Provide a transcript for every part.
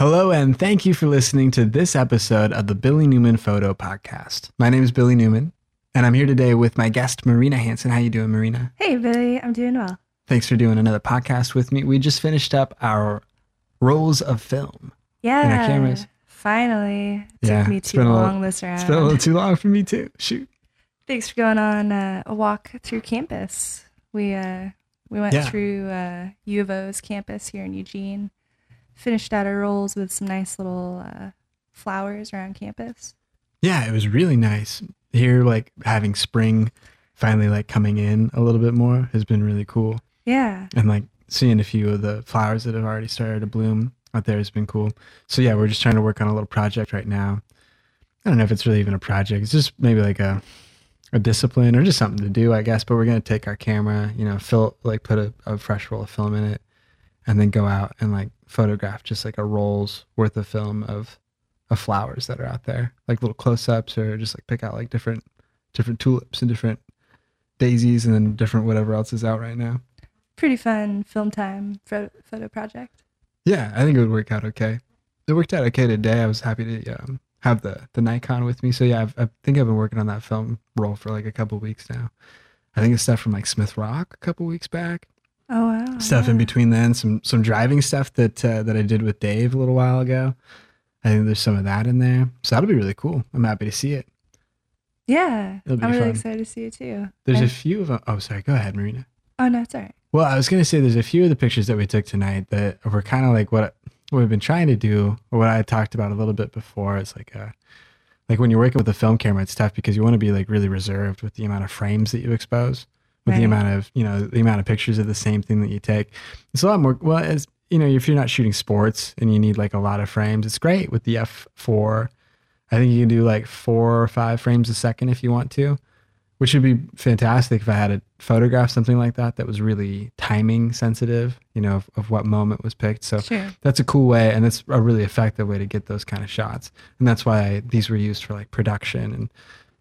Hello, and thank you for listening to this episode of the Billy Newman Photo Podcast. My name is Billy Newman, and I'm here today with my guest Marina Hanson. How you doing, Marina? Hey, Billy. I'm doing well. Thanks for doing another podcast with me. We just finished up our rolls of film. Yeah. And our cameras. Finally. It Yeah, took me too long little- this round. It's been a little too long for me too. Shoot. Thanks for going on uh, a walk through campus. We uh, we went Yeah. through uh, U of O's campus here in Eugene. Finished out our rolls with some nice little uh, flowers around campus. Yeah, it was really nice. Here, like having spring finally like coming in a little bit more has been really cool. Yeah. and like seeing a few of the flowers that have already started to bloom out there has been cool. So yeah, we're just trying to work on a little project right now. I don't know if it's really even a project. It's just maybe like a a discipline or just something to do, I guess. But we're gonna take our camera, you know, fill like put a, a fresh roll of film in it, and then go out and like photograph just like a roll's worth of film of of flowers that are out there, like little close ups, or just like pick out like different different tulips and different daisies and then different whatever else is out right now. Pretty fun film time photo, photo project. Yeah, I think it would work out okay. It worked out okay today. I was happy to um, have the the Nikon with me. So yeah, I've, I think I've been working on that film roll for like a couple weeks now. I think it's stuff from like Smith Rock a couple weeks back. Oh, wow. Stuff in between then, some some driving stuff that uh, that I did with Dave a little while ago. I think there's some of that in there, so that'll be really cool. I'm happy to see it. Yeah. I'm really excited to see it too. There's a few of them. Oh, sorry. Go ahead, Marina. oh, no, it's all right. Well, I was going to say there's a few of the pictures that we took tonight that were kind of like what, what we've been trying to do, or what I talked about a little bit before. It's like a, like when you're working with a film camera, it's tough because you want to be like really reserved with the amount of frames that you expose, with the amount of you know the amount of pictures of the same thing that you take. It's a lot more. Well, as you know, if you're not shooting sports and you need like a lot of frames, it's great with the f4. I think you can do like four or five frames a second if you want to which would be fantastic if I had to photograph something like that that was really timing sensitive, you know, of, of what moment was picked. So Sure. that's a cool way, and it's a really effective way to get those kind of shots. And that's why these were used for like production and,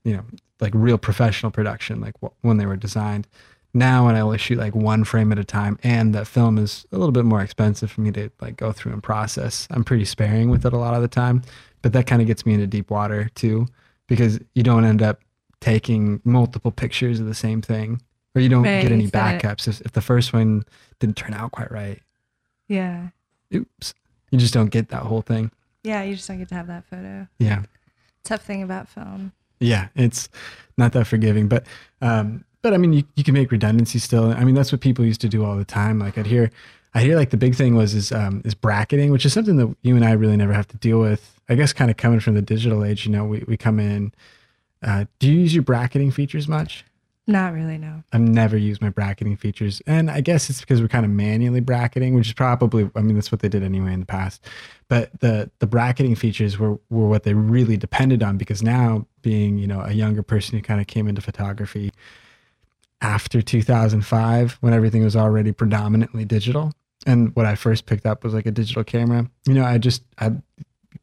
you know, like real professional production, like wh- when they were designed. Now, when I only shoot like one frame at a time, and the film is a little bit more expensive for me to like go through and process, I'm pretty sparing with it a lot of the time. But that kind of gets me into deep water too, because you don't end up taking multiple pictures of the same thing, or you don't Right, get any you said it. backups if, if the first one didn't turn out quite right. Yeah. Oops, you just don't get that whole thing. Yeah. You just don't get to have that photo. Yeah. Tough thing about film. Yeah, it's not that forgiving, but um, but I mean, you, you can make redundancy still. I mean, that's what people used to do all the time. Like I'd hear, I hear like the big thing was is um, is bracketing, which is something that you and I really never have to deal with. I guess kind of coming from the digital age, you know, we we come in. Uh, do you use your bracketing features much? Not really, no. I've never used my bracketing features. And I guess it's because we're kind of manually bracketing, which is probably, I mean, that's what they did anyway in the past. But the, the bracketing features were, were what they really depended on because now, being, you know, a younger person who kind of came into photography after 2005, when everything was already predominantly digital, and what I first picked up was like a digital camera, you know, I just, I,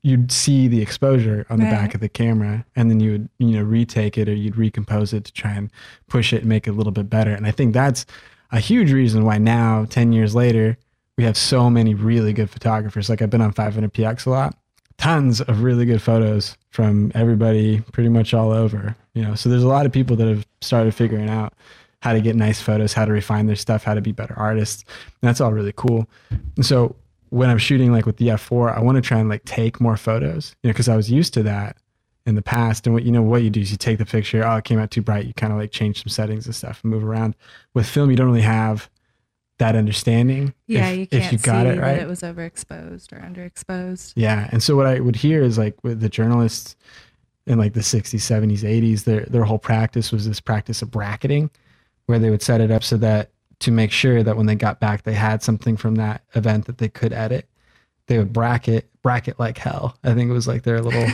you'd see the exposure on the back of the camera and then you would you know retake it or you'd recompose it to try and push it and make it a little bit better. And i think that's a huge reason why now 10 years later we have so many really good photographers. Like i've been on 500px a lot. Tons of really good photos from everybody pretty much all over you know. So there's a lot of people that have started figuring out how to get nice photos how to refine their stuff how to be better artists. And that's all really cool. And so when I'm shooting like with the F4, I want to try and like take more photos, you know, because I was used to that in the past. And what you know, what you do is you take the picture. Oh, it came out too bright. You kind of like change some settings and stuff and move around. With film, you don't really have that understanding. Yeah, if, you can't if you got see it right. that it was overexposed or underexposed. Yeah. And so what I would hear is like with the journalists in like the 60s, 70s, 80s, their their whole practice was this practice of bracketing, where they would set it up so that to make sure that when they got back they had something from that event that they could edit. They would bracket bracket like hell. I think it was like their little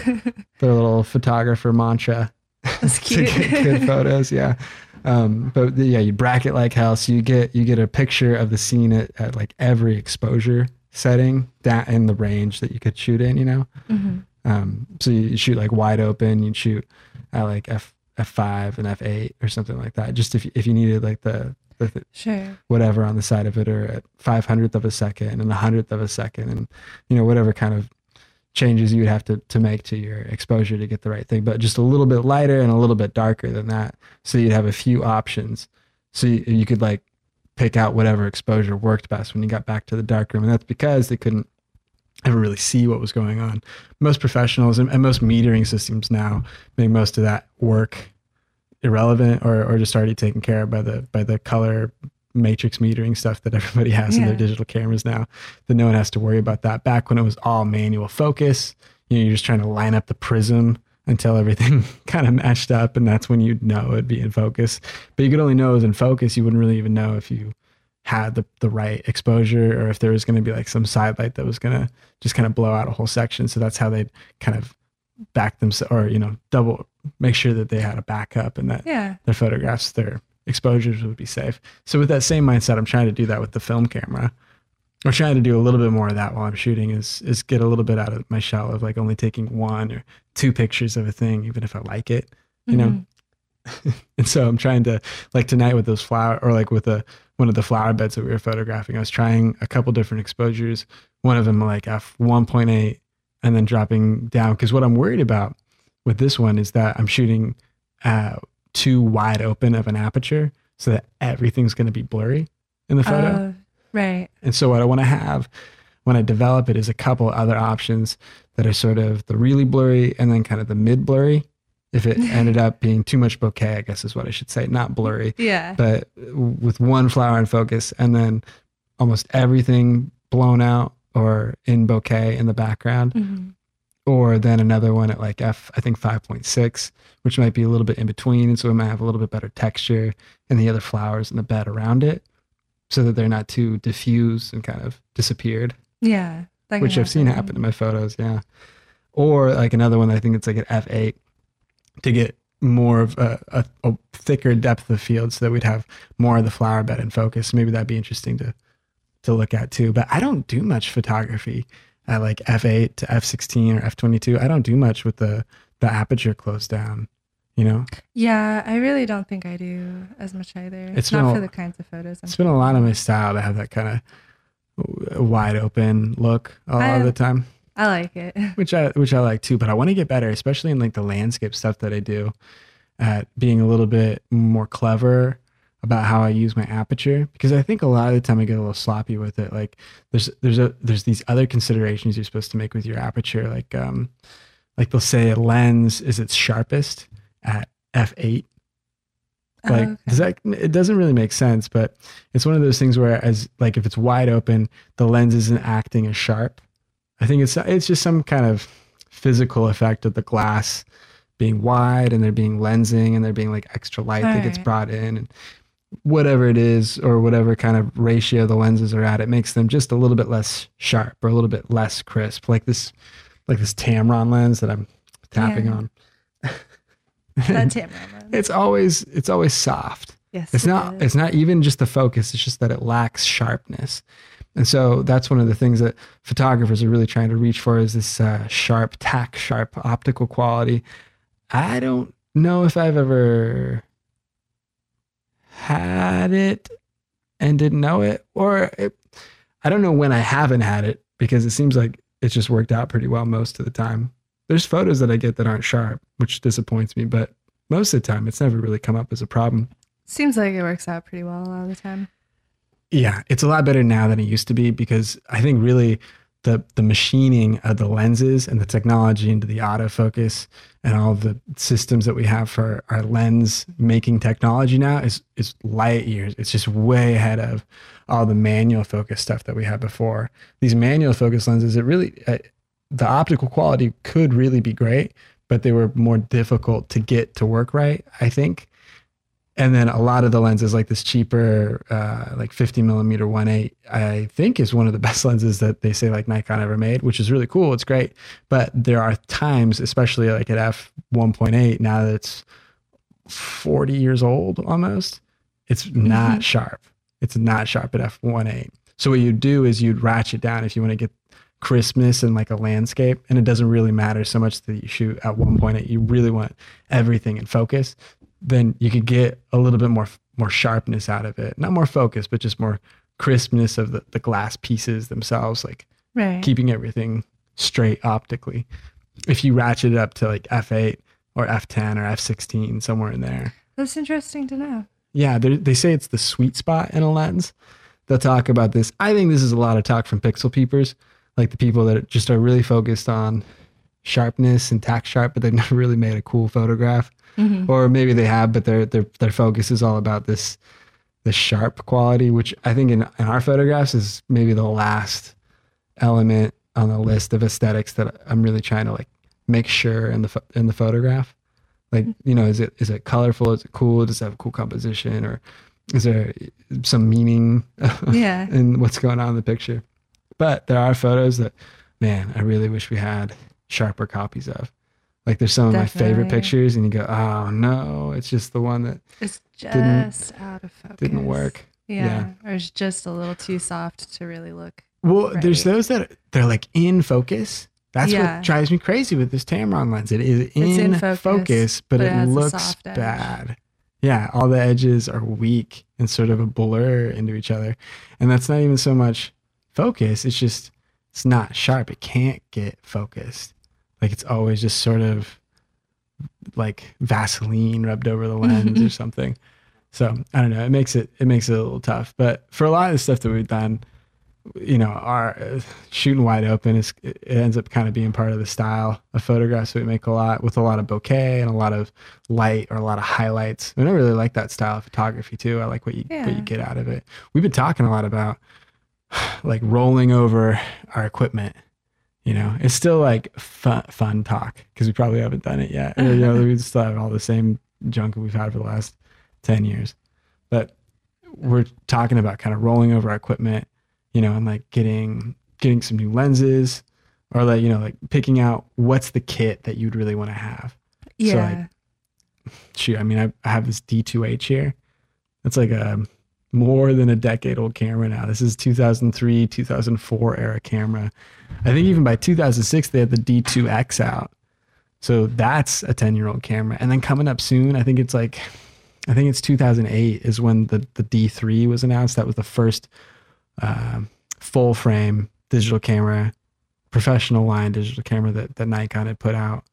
their little photographer mantra That's to cute. get good photos. Yeah. Um, but yeah, you bracket like hell. So you get you get a picture of the scene at, at like every exposure setting that in the range that you could shoot in, you know? hmm Um, so you shoot like wide open, you'd shoot at like F F5 and F8 or something like that. Just if, if you needed like the, with it, Sure. whatever on the side of it or at 500th of a second and a hundredth of a second and you know whatever kind of changes you would have to, to make to your exposure to get the right thing but just a little bit lighter and a little bit darker than that. So you'd have a few options. So you, you could like pick out whatever exposure worked best when you got back to the dark room and that's because they couldn't ever really see what was going on. Most professionals and, and most metering systems now make most of that work irrelevant or, or just already taken care of by the by the color matrix metering stuff that everybody has in their digital cameras now that no one has to worry about that. Back when it was all manual focus you know you're just trying to line up the prism until everything kind of matched up and that's when you'd know it'd be in focus. But you could only know it was in focus. You wouldn't really even know if you had the, the right exposure or if there was going to be like some side light that was going to just kind of blow out a whole section. So that's how they'd kind of back themselves or you know double make sure that they had a backup and that Yeah. their photographs, their exposures would be safe. So with that same mindset, I'm trying to do that with the film camera. I'm trying to do a little bit more of that while I'm shooting is is get a little bit out of my shell of like only taking one or two pictures of a thing, even if I like it, you know. Mhm. And so I'm trying to like tonight with those flower or like with the one of the flower beds that we were photographing. I was trying a couple different exposures. One of them like f 1.8 and then dropping down because what I'm worried about with this one is that I'm shooting uh, too wide open of an aperture so that everything's going to be blurry in the photo. Oh, right. And so what I want to have when I develop it is a couple other options that are sort of the really blurry and then kind of the mid blurry. If it ended up being too much bokeh, I guess is what I should say, not blurry, Yeah. but with one flower in focus and then almost everything blown out or in bokeh in the background Mhm. Or then another one at like F, I think 5.6, which might be a little bit in between. And so it might have a little bit better texture and the other flowers in the bed around it so that they're not too diffused and kind of disappeared, Yeah. which I've seen happen in my photos. Yeah. Or like another one, I think it's like an F8 to get more of a, a, a thicker depth of field so that we'd have more of the flower bed in focus. Maybe that'd be interesting to, to look at too. But I don't do much photography at like f8 to f16 or f22 i don't do much with the the aperture closed down you know Yeah, I really don't think I do as much either. It's not a- for the kinds of photos. I'm it's been a lot of my style to have that kind of wide open look a lot of the time I like it. which i which i like too but i want to get better especially in like the landscape stuff that i do at being a little bit more clever about how I use my aperture because I think a lot of the time I get a little sloppy with it. Like there's there's a there's these other considerations you're supposed to make with your aperture. Like um like they'll say a lens is its sharpest at f8. Like Oh, okay. does that it doesn't really make sense, but it's one of those things where as like if it's wide open, the lens isn't acting as sharp. I think it's it's just some kind of physical effect of the glass being wide and there being lensing and there being like extra light that gets brought in and whatever it is or whatever kind of ratio the lenses are at it makes them just a little bit less sharp or a little bit less crisp like this like this tamron lens that i'm tapping Yeah. on that Tamron lens. it's always it's always soft yes, it's it not is. it's not even just the focus it's just that it lacks sharpness and so that's one of the things that photographers are really trying to reach for is this uh, sharp tack sharp optical quality i don't know if i've ever had it and didn't know it or it, i don't know when i haven't had it because it seems like it's just worked out pretty well most of the time there's photos that i get that aren't sharp which disappoints me but most of the time it's never really come up as a problem Seems like it works out pretty well a lot of the time. Yeah, it's a lot better now than it used to be because I think really the the machining of the lenses and the technology into the autofocus and all the systems that we have for our lens making technology now is is light years. It's just way ahead of all the manual focus stuff that we had before. These manual focus lenses, it really uh, the optical quality could really be great, but they were more difficult to get to work right. I think and then a lot of the lenses like this cheaper uh, like 50 millimeter 1.8 i think is one of the best lenses that they say like nikon ever made which is really cool. It's great. But there are times especially like at f 1.8 now that it's 40 years old almost it's not Mhm. sharp. It's not sharp at f 1.8 so what you do is you'd ratchet down if you want to get crispness and like a landscape and it doesn't really matter so much that you shoot at 1.8 you really want everything in focus then you could get a little bit more more sharpness out of it. Not more focus, but just more crispness of the, the glass pieces themselves, like Right. keeping everything straight optically. If you ratchet it up to like f8 or f10 or f16, somewhere in there, That's interesting to know. yeah, they they say it's the sweet spot in a lens. They'll talk about this. I think this is a lot of talk from pixel peepers, like the people that just are really focused on sharpness and tack sharp, but they've never really made a cool photograph. Mhm. Or maybe they have, but their their their focus is all about this the sharp quality, which I think in, in our photographs is maybe the last element on the list of aesthetics that I'm really trying to like make sure in the in the photograph. Like, you know, is it is it colorful? Is it cool? Does it have a cool composition? Or is there some meaning Yeah. in what's going on in the picture? But there are photos that, man, I really wish we had sharper copies of. Like there's some of my favorite pictures, and you go, oh no, it's just the one that It's just Didn't- out of focus. didn't work. Yeah. Or it's just a little too soft to really look. Well, there's those that they're like in focus. That's Yeah. what drives me crazy with this Tamron lens. It is in, in focus, focus, but, but it, it looks bad. Yeah, all the edges are weak and sort of a blur into each other. And that's not even so much focus, it's just it's not sharp. It can't get focused. Like it's always just sort of like Vaseline rubbed over the lens or something. So I don't know. It makes it it makes it a little tough. But for a lot of the stuff that we've done, you know, our uh, shooting wide open is it ends up kind of being part of the style of photographs we make a lot with a lot of bokeh and a lot of light or a lot of highlights. And I really like that style of photography too. I like what you what you get out of it. We've been talking a lot about like rolling over our equipment. You know, it's still like fun, fun talk because we probably haven't done it yet. Or, you know, we still have all the same junk we've had for the last 10 years. But we're talking about kind of rolling over our equipment, you know, and like getting getting some new lenses or like, you know, like picking out what's the kit that you'd really want to have. So, like, Yeah. Shoot, I mean, I, I have this D2H here. It's like a more than a decade old camera now. This is 2003, 2004 era camera. I think even by 2006 they had the D2X out. So that's a 10 year old camera. And then coming up soon, I think it's like, I think it's 2008 is when the, the D3 was announced. That was the first um, full frame digital camera, professional line digital camera that, that Nikon had put out.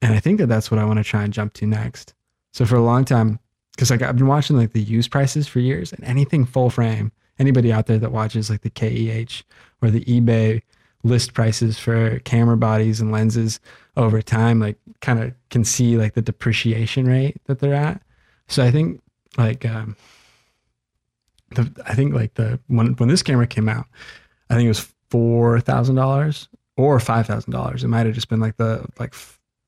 And I think that that's what I want to try and jump to next. So for a long time, because like I've been watching like the used prices for years and anything full frame, anybody out there that watches like the KEH or the eBay list prices for camera bodies and lenses over time, like kind of can see like the depreciation rate that they're at. So I think like um the I think like the when when this camera came out, I think it was four thousand dollars or five thousand dollars. It might have just been like the like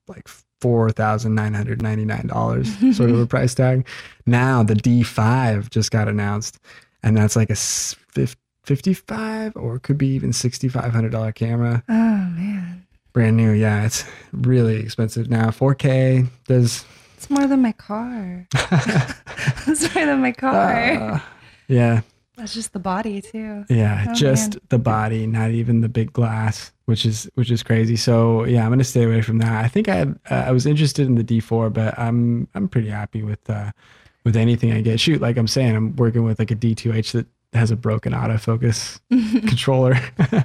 like four thousand nine hundred ninety nine dollars sort of a price tag. Now the D5 just got announced, and that's like a fif- 55 or it could be even $6500 camera Oh man. brand new yeah it's really expensive now 4k does It's more than my car. it's more than my car. uh, yeah That's just the body too. yeah Oh, just man. the body not even the big glass which is which is crazy so yeah i'm gonna stay away from that i think i had, uh, i was interested in the d4 but i'm i'm pretty happy with uh with anything i get shoot like i'm saying i'm working with like a d2h that has a broken autofocus controller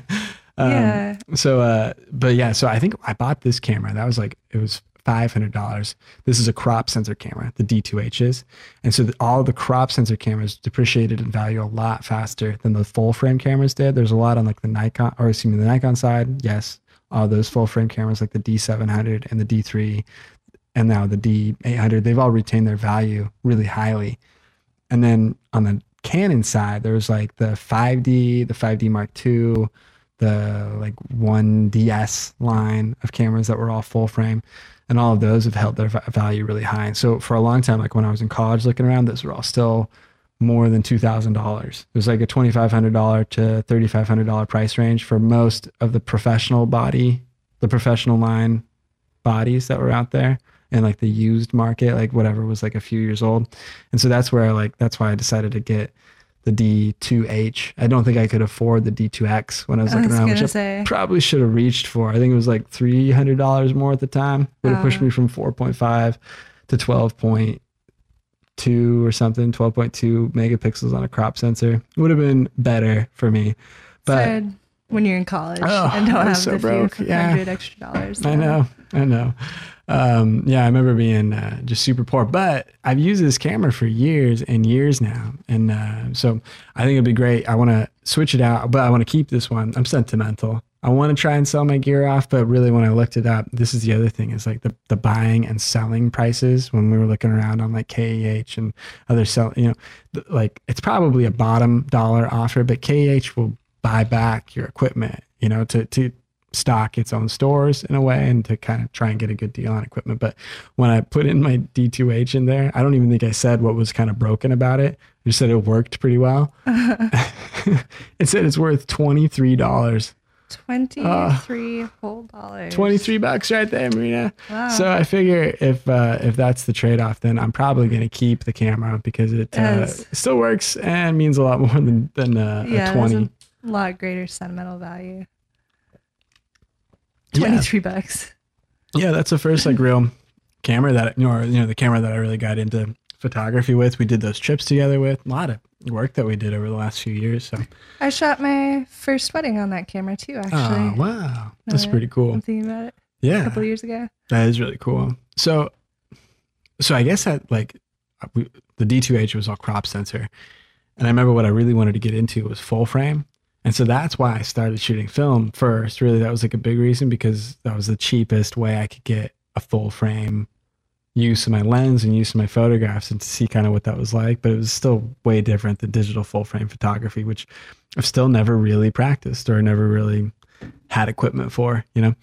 um, yeah. so uh but yeah so i think i bought this camera that was like it was $500 this is a crop sensor camera the d2h is. And so the, all the crop sensor cameras depreciated in value a lot faster than the full frame cameras did. There's a lot on like the nikon or excuse me the nikon side yes. All those full frame cameras like the d700 and the d3 and now the d800 they've all retained their value really highly. And then on the Canon side, there was like the 5D, the 5D Mark II, the like 1DS line of cameras that were all full frame. And all of those have held their va- value really high. And so for a long time, like when I was in college looking around, those were all still more than $2,000. It was like a $2,500 to $3,500 price range for most of the professional body, the professional line bodies that were out there and like the used market, like whatever was like a few years old. And so that's where like that's why I decided to get the D2H. I don't think I could afford the D2X when I was I looking was around, which I probably should have reached for. I think it was like three hundred dollars more at the time. Would have pushed Uh. me from four point five to twelve point 2 or something, 12.2 megapixels on a crop sensor. Would have been better for me. But Sad when you're in college Oh, and don't I'm have so the broke. few Yeah. extra dollars. I know, I know. Um, yeah, I remember being uh, just super poor, but I've used this camera for years and years now, and uh, so I think it'd be great. I want to switch it out, but I want to keep this one. I'm sentimental. I want to try and sell my gear off, but really, when I looked it up, this is the other thing: is like the the buying and selling prices. When we were looking around on like KEH and other sell, you know, th- like it's probably a bottom dollar offer, but KEH will buy back your equipment, you know, to to stock its own stores in a way and to kind of try and get a good deal on equipment. But when I put in my D2H in there, I don't even think I said what was kind of broken about it. I just said it worked pretty well. it said it's worth $23. Twenty-three whole dollars. 23 bucks right there, Marina. Wow. So I figure if uh, if that's the trade off, then I'm probably going to keep the camera because it uh, still works and means a lot more than, than uh, yeah, a there's 20. a lot greater sentimental value. Yeah. Twenty-three bucks. Yeah, that's the first like real camera that you know, or, you know, the camera that I really got into photography with. We did those trips together with a lot of work that we did over the last few years. So, I shot my first wedding on that camera too. Actually, oh wow, that's Uh, pretty cool. I'm thinking about it Yeah, a Yeah, couple years ago. that is really cool. So, so I guess that like we, the D2H was all crop sensor, and I remember what I really wanted to get into was full frame. And so that's why I started shooting film first. Really, that was like a big reason because that was the cheapest way I could get a full frame use of my lens and use of my photographs and to see kind of what that was like. But it was still way different than digital full frame photography, which I've still never really practiced or never really had equipment for, you know.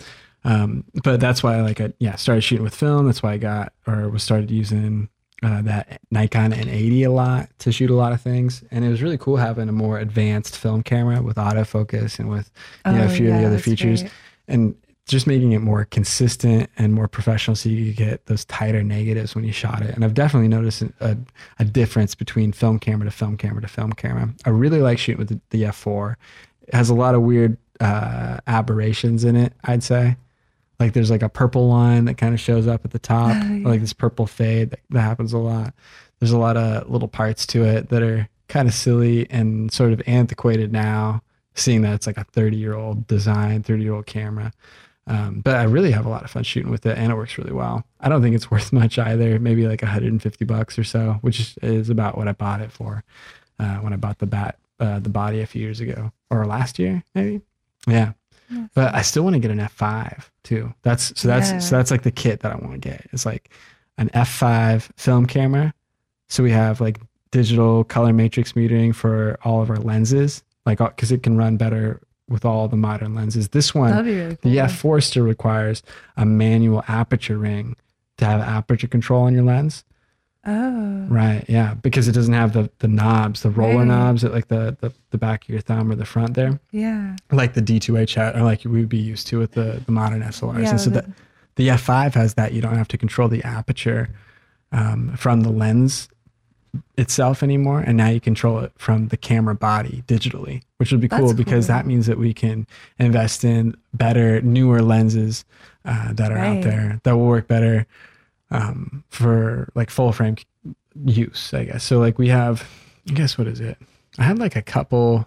Um, but that's why like I yeah started shooting with film. That's why I got or was started using uh, that Nikon N80 a lot to shoot a lot of things, and it was really cool having a more advanced film camera with autofocus and with you know, a Oh, few of the other features, great. and just making it more consistent and more professional, so you could get those tighter negatives when you shot it. And I've definitely noticed a, a difference between film camera to film camera to film camera. I really like shooting with the, the F4. It has a lot of weird uh, aberrations in it. I'd say like there's like a purple line that kind of shows up at the top Oh, or like this purple fade that, that happens a lot. There's a lot of little parts to it that are kind of silly and sort of antiquated now seeing that it's like a 30 year old design 30 year old camera. Um, but i really have a lot of fun shooting with it and it works really well. I don't think it's worth much either maybe like 150 bucks or so which is, is about what i bought it for uh, when i bought the bat uh, the body a few years ago or last year maybe? Yeah Yes. but I still want to get an F5 too. That's so that's Yeah. so that's like the kit that I want to get. It's like an F5 film camera. So we have like digital color matrix metering for all of our lenses, like uh, because it can run better with all the modern lenses. This one, really cool. the F4 still requires a manual aperture ring to have aperture control on your lens. Oh. Right. Yeah. Because it doesn't have the the knobs, the roller Right. knobs at like the, the the back of your thumb or the front there Yeah. like the D2H hat or like we would be used to with the, the modern SLRs. Yeah. and so the- the, the F5 has that. You don't have to control the aperture um, from the lens itself anymore. And now you control it from the camera body digitally, which would be cool because that means that we can invest in better, newer lenses uh, that are out there that will work better um, for like full frame use, I guess. So like we have, I guess what is it? I had like a couple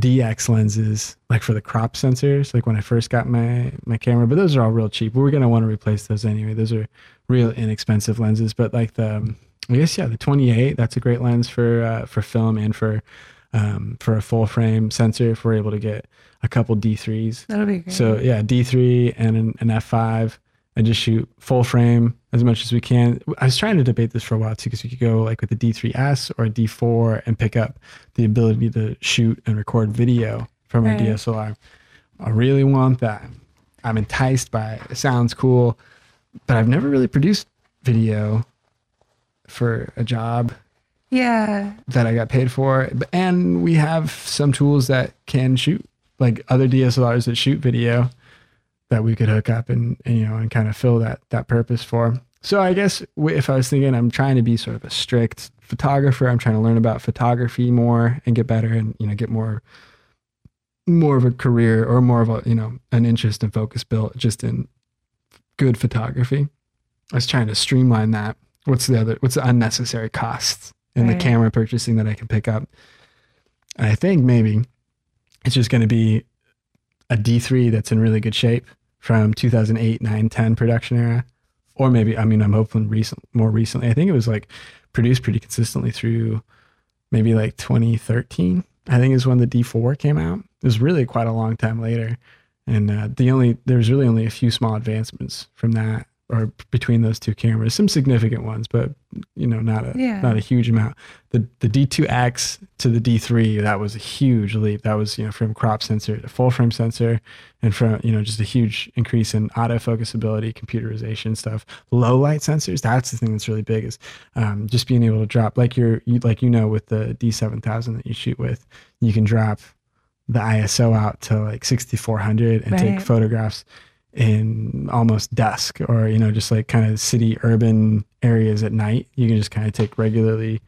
DX lenses, like for the crop sensors, like when I first got my my camera. But those are all real cheap. We're gonna want to replace those anyway. Those are real inexpensive lenses. But like the, I guess yeah, the 28. That's a great lens for uh, for film and for um, for a full frame sensor. If we're able to get a couple D3s, That'll be great. so yeah, D3 and an, an F5 and just shoot full frame as much as we can. I was trying to debate this for a while too, because we could go like with a D3S or a D4 and pick up the ability to shoot and record video from our DSLR. I really want that. I'm enticed by it. It sounds cool, but I've never really produced video for a job yeah. that I got paid for. And we have some tools that can shoot, like other DSLRs that shoot video that we could hook up and, and you know and kind of fill that that purpose for. So I guess if I was thinking, I'm trying to be sort of a strict photographer. I'm trying to learn about photography more and get better and you know get more more of a career or more of a you know an interest and focus built just in good photography. I was trying to streamline that what's the other what's the unnecessary costs in Right. the camera purchasing that I can pick up. And I think maybe it's just going to be a D3 that's in really good shape from 2008, 9, 10 production era. Or maybe, I mean, I'm hoping recent, more recently. I think it was like produced pretty consistently through maybe like 2013. I think is when the D4 came out. It was really quite a long time later. And uh, the only, there's really only a few small advancements from that or between those two cameras, some significant ones, but you know, not a, Yeah. not a huge amount. The, the D2X to the D3, that was a huge leap. That was, you know, from crop sensor to full frame sensor and from, you know, just a huge increase in autofocus ability, computerization stuff, low light sensors. That's the thing that's really big is um, just being able to drop like you're, you, like, you know, with the D7000 that you shoot with, you can drop the ISO out to like 6400 and take photographs in almost dusk or you know just like kind of city urban areas at night you can just kind of take regularly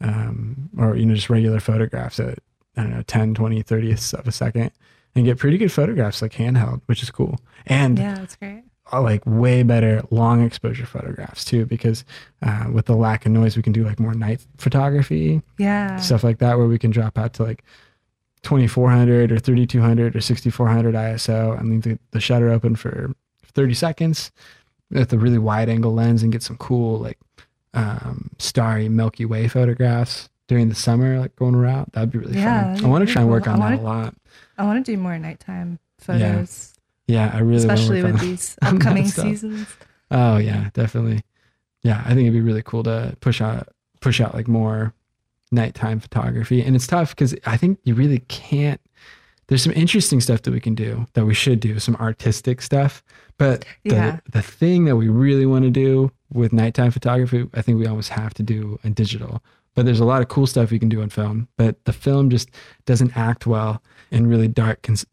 um, or you know just regular photographs at i don't know 10 20 30ths of a second and get pretty good photographs like handheld which is cool and Yeah, that's great. like way better long exposure photographs too because uh, with the lack of noise we can do like more night photography Yeah. stuff like that where we can drop out to like 2400 or 3200 or 6400 ISO and leave the, the shutter open for 30 seconds with a really wide angle lens and get some cool like um, starry Milky Way photographs during the summer, like going around. That'd be really Yeah, fun. I want to try and work on I that a lot. I want to do more nighttime photos, Yeah, yeah I really especially with these upcoming seasons. Oh yeah, definitely. Yeah, I think it'd be really cool to push out push out like more nighttime photography. And it's tough because I think you really can't there's some interesting stuff that we can do that we should do, some artistic stuff. But the Yeah. the thing that we really want to do with nighttime photography, I think we almost have to do in digital. But there's a lot of cool stuff we can do in film, but the film just doesn't act well in really dark cons-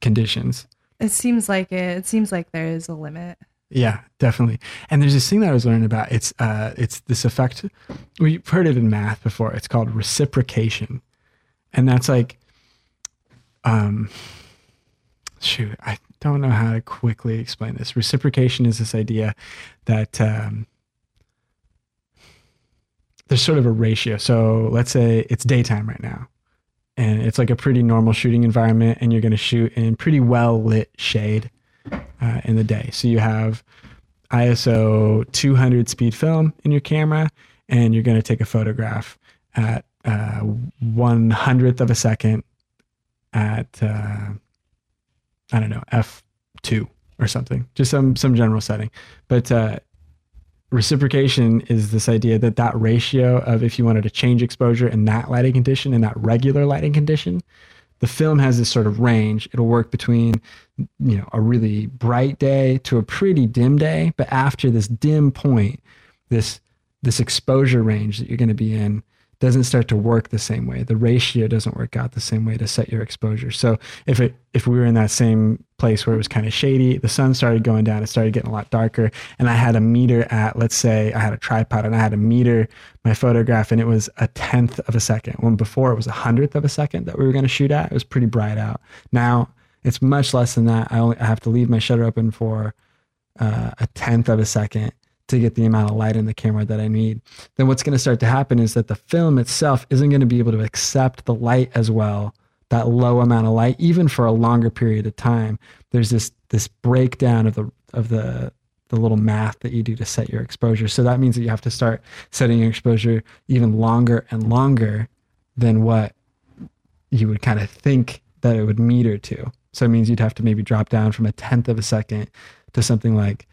conditions. It seems like it. It seems like there is a limit. Yeah, definitely. And there's this thing that I was learning about. It's uh, it's this effect. We've heard it in math before. It's called reciprocation, and that's like, um, shoot, I don't know how to quickly explain this. Reciprocation is this idea that um, there's sort of a ratio. So let's say it's daytime right now, and it's like a pretty normal shooting environment, and you're going to shoot in pretty well lit shade uh, in the day. So you have ISO 200 speed film in your camera, and you're going to take a photograph at uh, one hundredth of a second at uh, I don't know f two or something, just some some general setting. But uh, reciprocation is this idea that that ratio of if you wanted to change exposure in that lighting condition in that regular lighting condition the film has this sort of range. It'll work between you know a really bright day to a pretty dim day. But after this dim point this this exposure range that you're going to be in doesn't start to work the same way. The ratio doesn't work out the same way to set your exposure. So if it if we were in that same place where it was kind of shady the sun started going down it started getting a lot darker and i had a meter at let's say i had a tripod and i had a meter my photograph and it was a tenth of a second. When before it was a hundredth of a second that we were going to shoot at. It was pretty bright out. Now it's much less than that. I only i have to leave my shutter open for uh, a tenth of a second to get the amount of light in the camera that I need. Then what's going to start to happen is that the film itself isn't going to be able to accept the light as well, that low amount of light, even for a longer period of time. There's this this breakdown of the of the the little math that you do to set your exposure. So that means that you have to start setting your exposure even longer and longer than what you would kind of think that it would meter to. So it means you'd have to maybe drop down from a tenth of a second to something like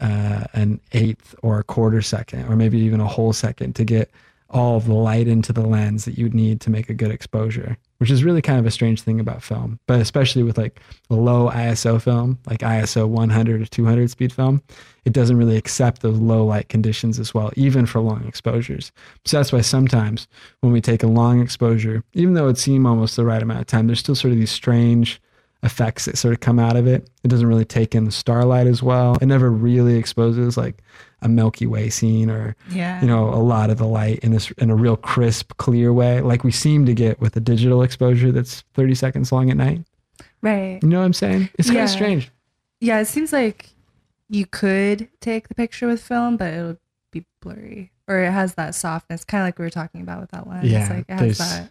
uh, an eighth or a quarter second, or maybe even a whole second to get all of the light into the lens that you'd need to make a good exposure, which is really kind of a strange thing about film. But especially with like low ISO film, like ISO 100 or 200 speed film, it doesn't really accept those low light conditions as well, even for long exposures. So that's why sometimes when we take a long exposure, even though it seemed almost the right amount of time, there's still sort of these strange effects that sort of come out of it. It doesn't really take in the starlight as well. It never really exposes like a Milky Way scene or Yeah. you know a lot of the light in this in a real crisp, clear way, like we seem to get with a digital exposure that's 30 seconds long at night. right. You know what I'm saying? It's kind of strange. Yeah, it seems like you could take the picture with film, but it would be blurry, or it has that softness, kind of like we were talking about with that lens. Yeah, like it has that.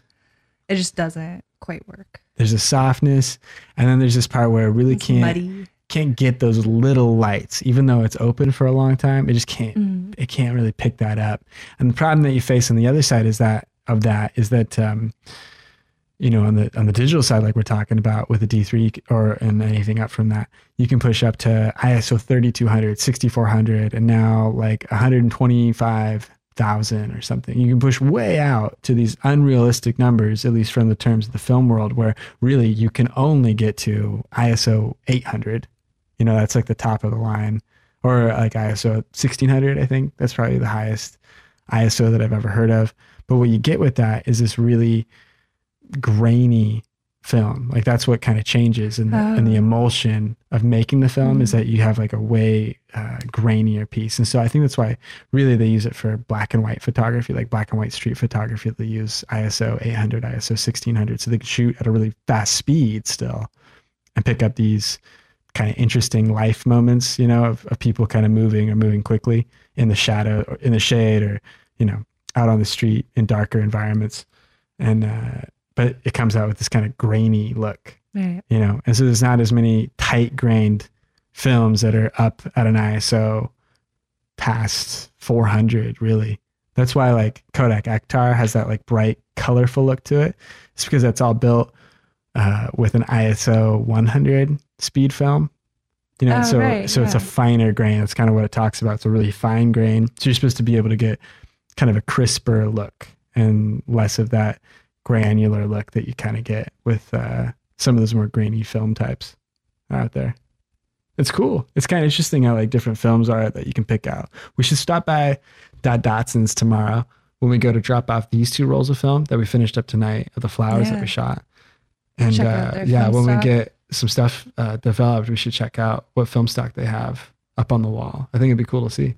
It just doesn't quite work. There's a softness, and then there's this part where it really It's can't muddy. can't get those little lights, even though it's open for a long time. It just can't Mm. it can't really pick that up. And the problem that you face on the other side is that of that is that um, you know on the on the digital side, like we're talking about with the D3 or and anything up from that, you can push up to ISO 3200, 6400, and now like 125,000 or something. You can push way out to these unrealistic numbers, at least from the terms of the film world, where really you can only get to ISO 800. You know, that's like the top of the line or like ISO 1600, I think that's probably the highest ISO that I've ever heard of. But what you get with that is this really grainy film. Like that's what kind of changes in the, in the Oh. emulsion of making the film is Mhm. that you have like a way uh, grainier piece. And so I think that's why really they use it for black and white photography, like black and white street photography. They use ISO 800, ISO 1600, so they can shoot at a really fast speed still and pick up these kind of interesting life moments, you know, of, of people kind of moving or moving quickly in the shadow or in the shade or, you know, out on the street in darker environments. And, uh, but it comes out with this kind of grainy look, Right. you know, and so there's not as many tight grained films that are up at an ISO past 400 really. That's why like Kodak Ektar has that like bright, colorful look to it. It's because that's all built uh, with an ISO 100 speed film. You know, Oh, so right, so it's a finer grain. That's kind of what it talks about. It's a really fine grain. So you're supposed to be able to get kind of a crisper look and less of that granular look that you kind of get with uh, some of those more grainy film types out there. It's cool. It's kind of interesting how like different films are that you can pick out. We should stop by Dot Dotson's tomorrow when we go to drop off these two rolls of film that we finished up tonight of the flowers that we shot. And uh, yeah, when stock. we get some stuff uh, developed, we should check out what film stock they have up on the wall. I think it'd be cool to see.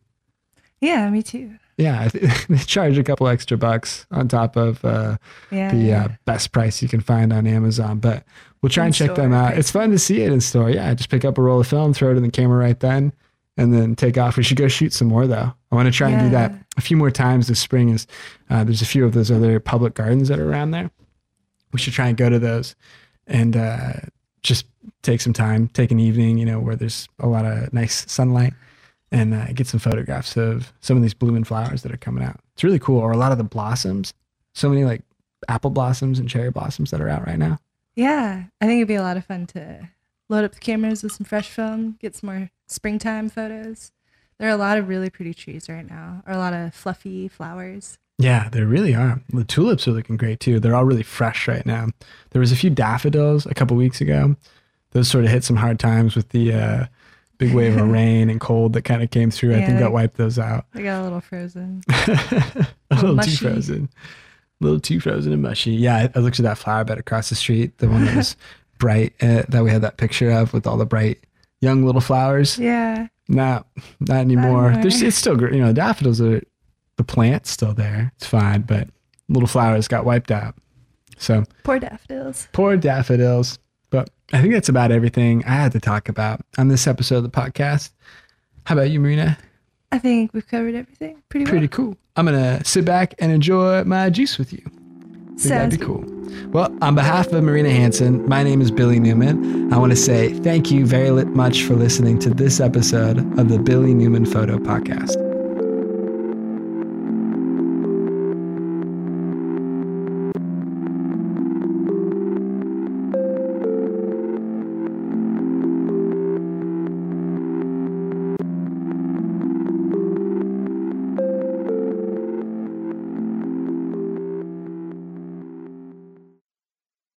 Yeah, me too. Yeah, they charge a couple extra bucks on top of uh, Yeah. the yeah. uh, best price you can find on Amazon. But we'll try In and check them store out. It's fun to see it in store. Yeah, just pick up a roll of film, throw it in the camera right then, and then take off. We should go shoot some more though. I want to try and do that a few more times this spring. Is uh, there's a few of those other public gardens that are around there. We should try and go to those and uh, just take some time, take an evening, you know, where there's a lot of nice sunlight. And uh, get some photographs of some of these blooming flowers that are coming out. It's really cool. Or a lot of the blossoms. So many like apple blossoms and cherry blossoms that are out right now. Yeah, I think it'd be a lot of fun to load up the cameras with some fresh film, get some more springtime photos. There are a lot of really pretty trees right now, or a lot of fluffy flowers. Yeah, there really are. The tulips are looking great too. They're all really fresh right now. There was a few daffodils a couple weeks ago. Those sort of hit some hard times with the uh, big wave of rain and cold that kind of came through. I think that wiped those out. They got a little frozen. a little too frozen. A little too frozen and mushy. Yeah, I, I looked at that flower bed across the street, the one that was bright, uh, that we had that picture of with all the bright young little flowers. Yeah, No, not anymore. anymore. It's still, you know, daffodils are, the plant's still there. It's fine, but little flowers got wiped out. So poor daffodils. poor daffodils. I think that's about everything I had to talk about on this episode of the podcast. How about you, Marina? I think we've covered everything pretty, Pretty cool. I'm going to sit back and enjoy my juice with you. well. Sounds that'd be cool. Well, on behalf of Marina Hanson, my name is Billy Newman. I want to say thank you very much for listening to this episode of the Billy Newman Photo Podcast.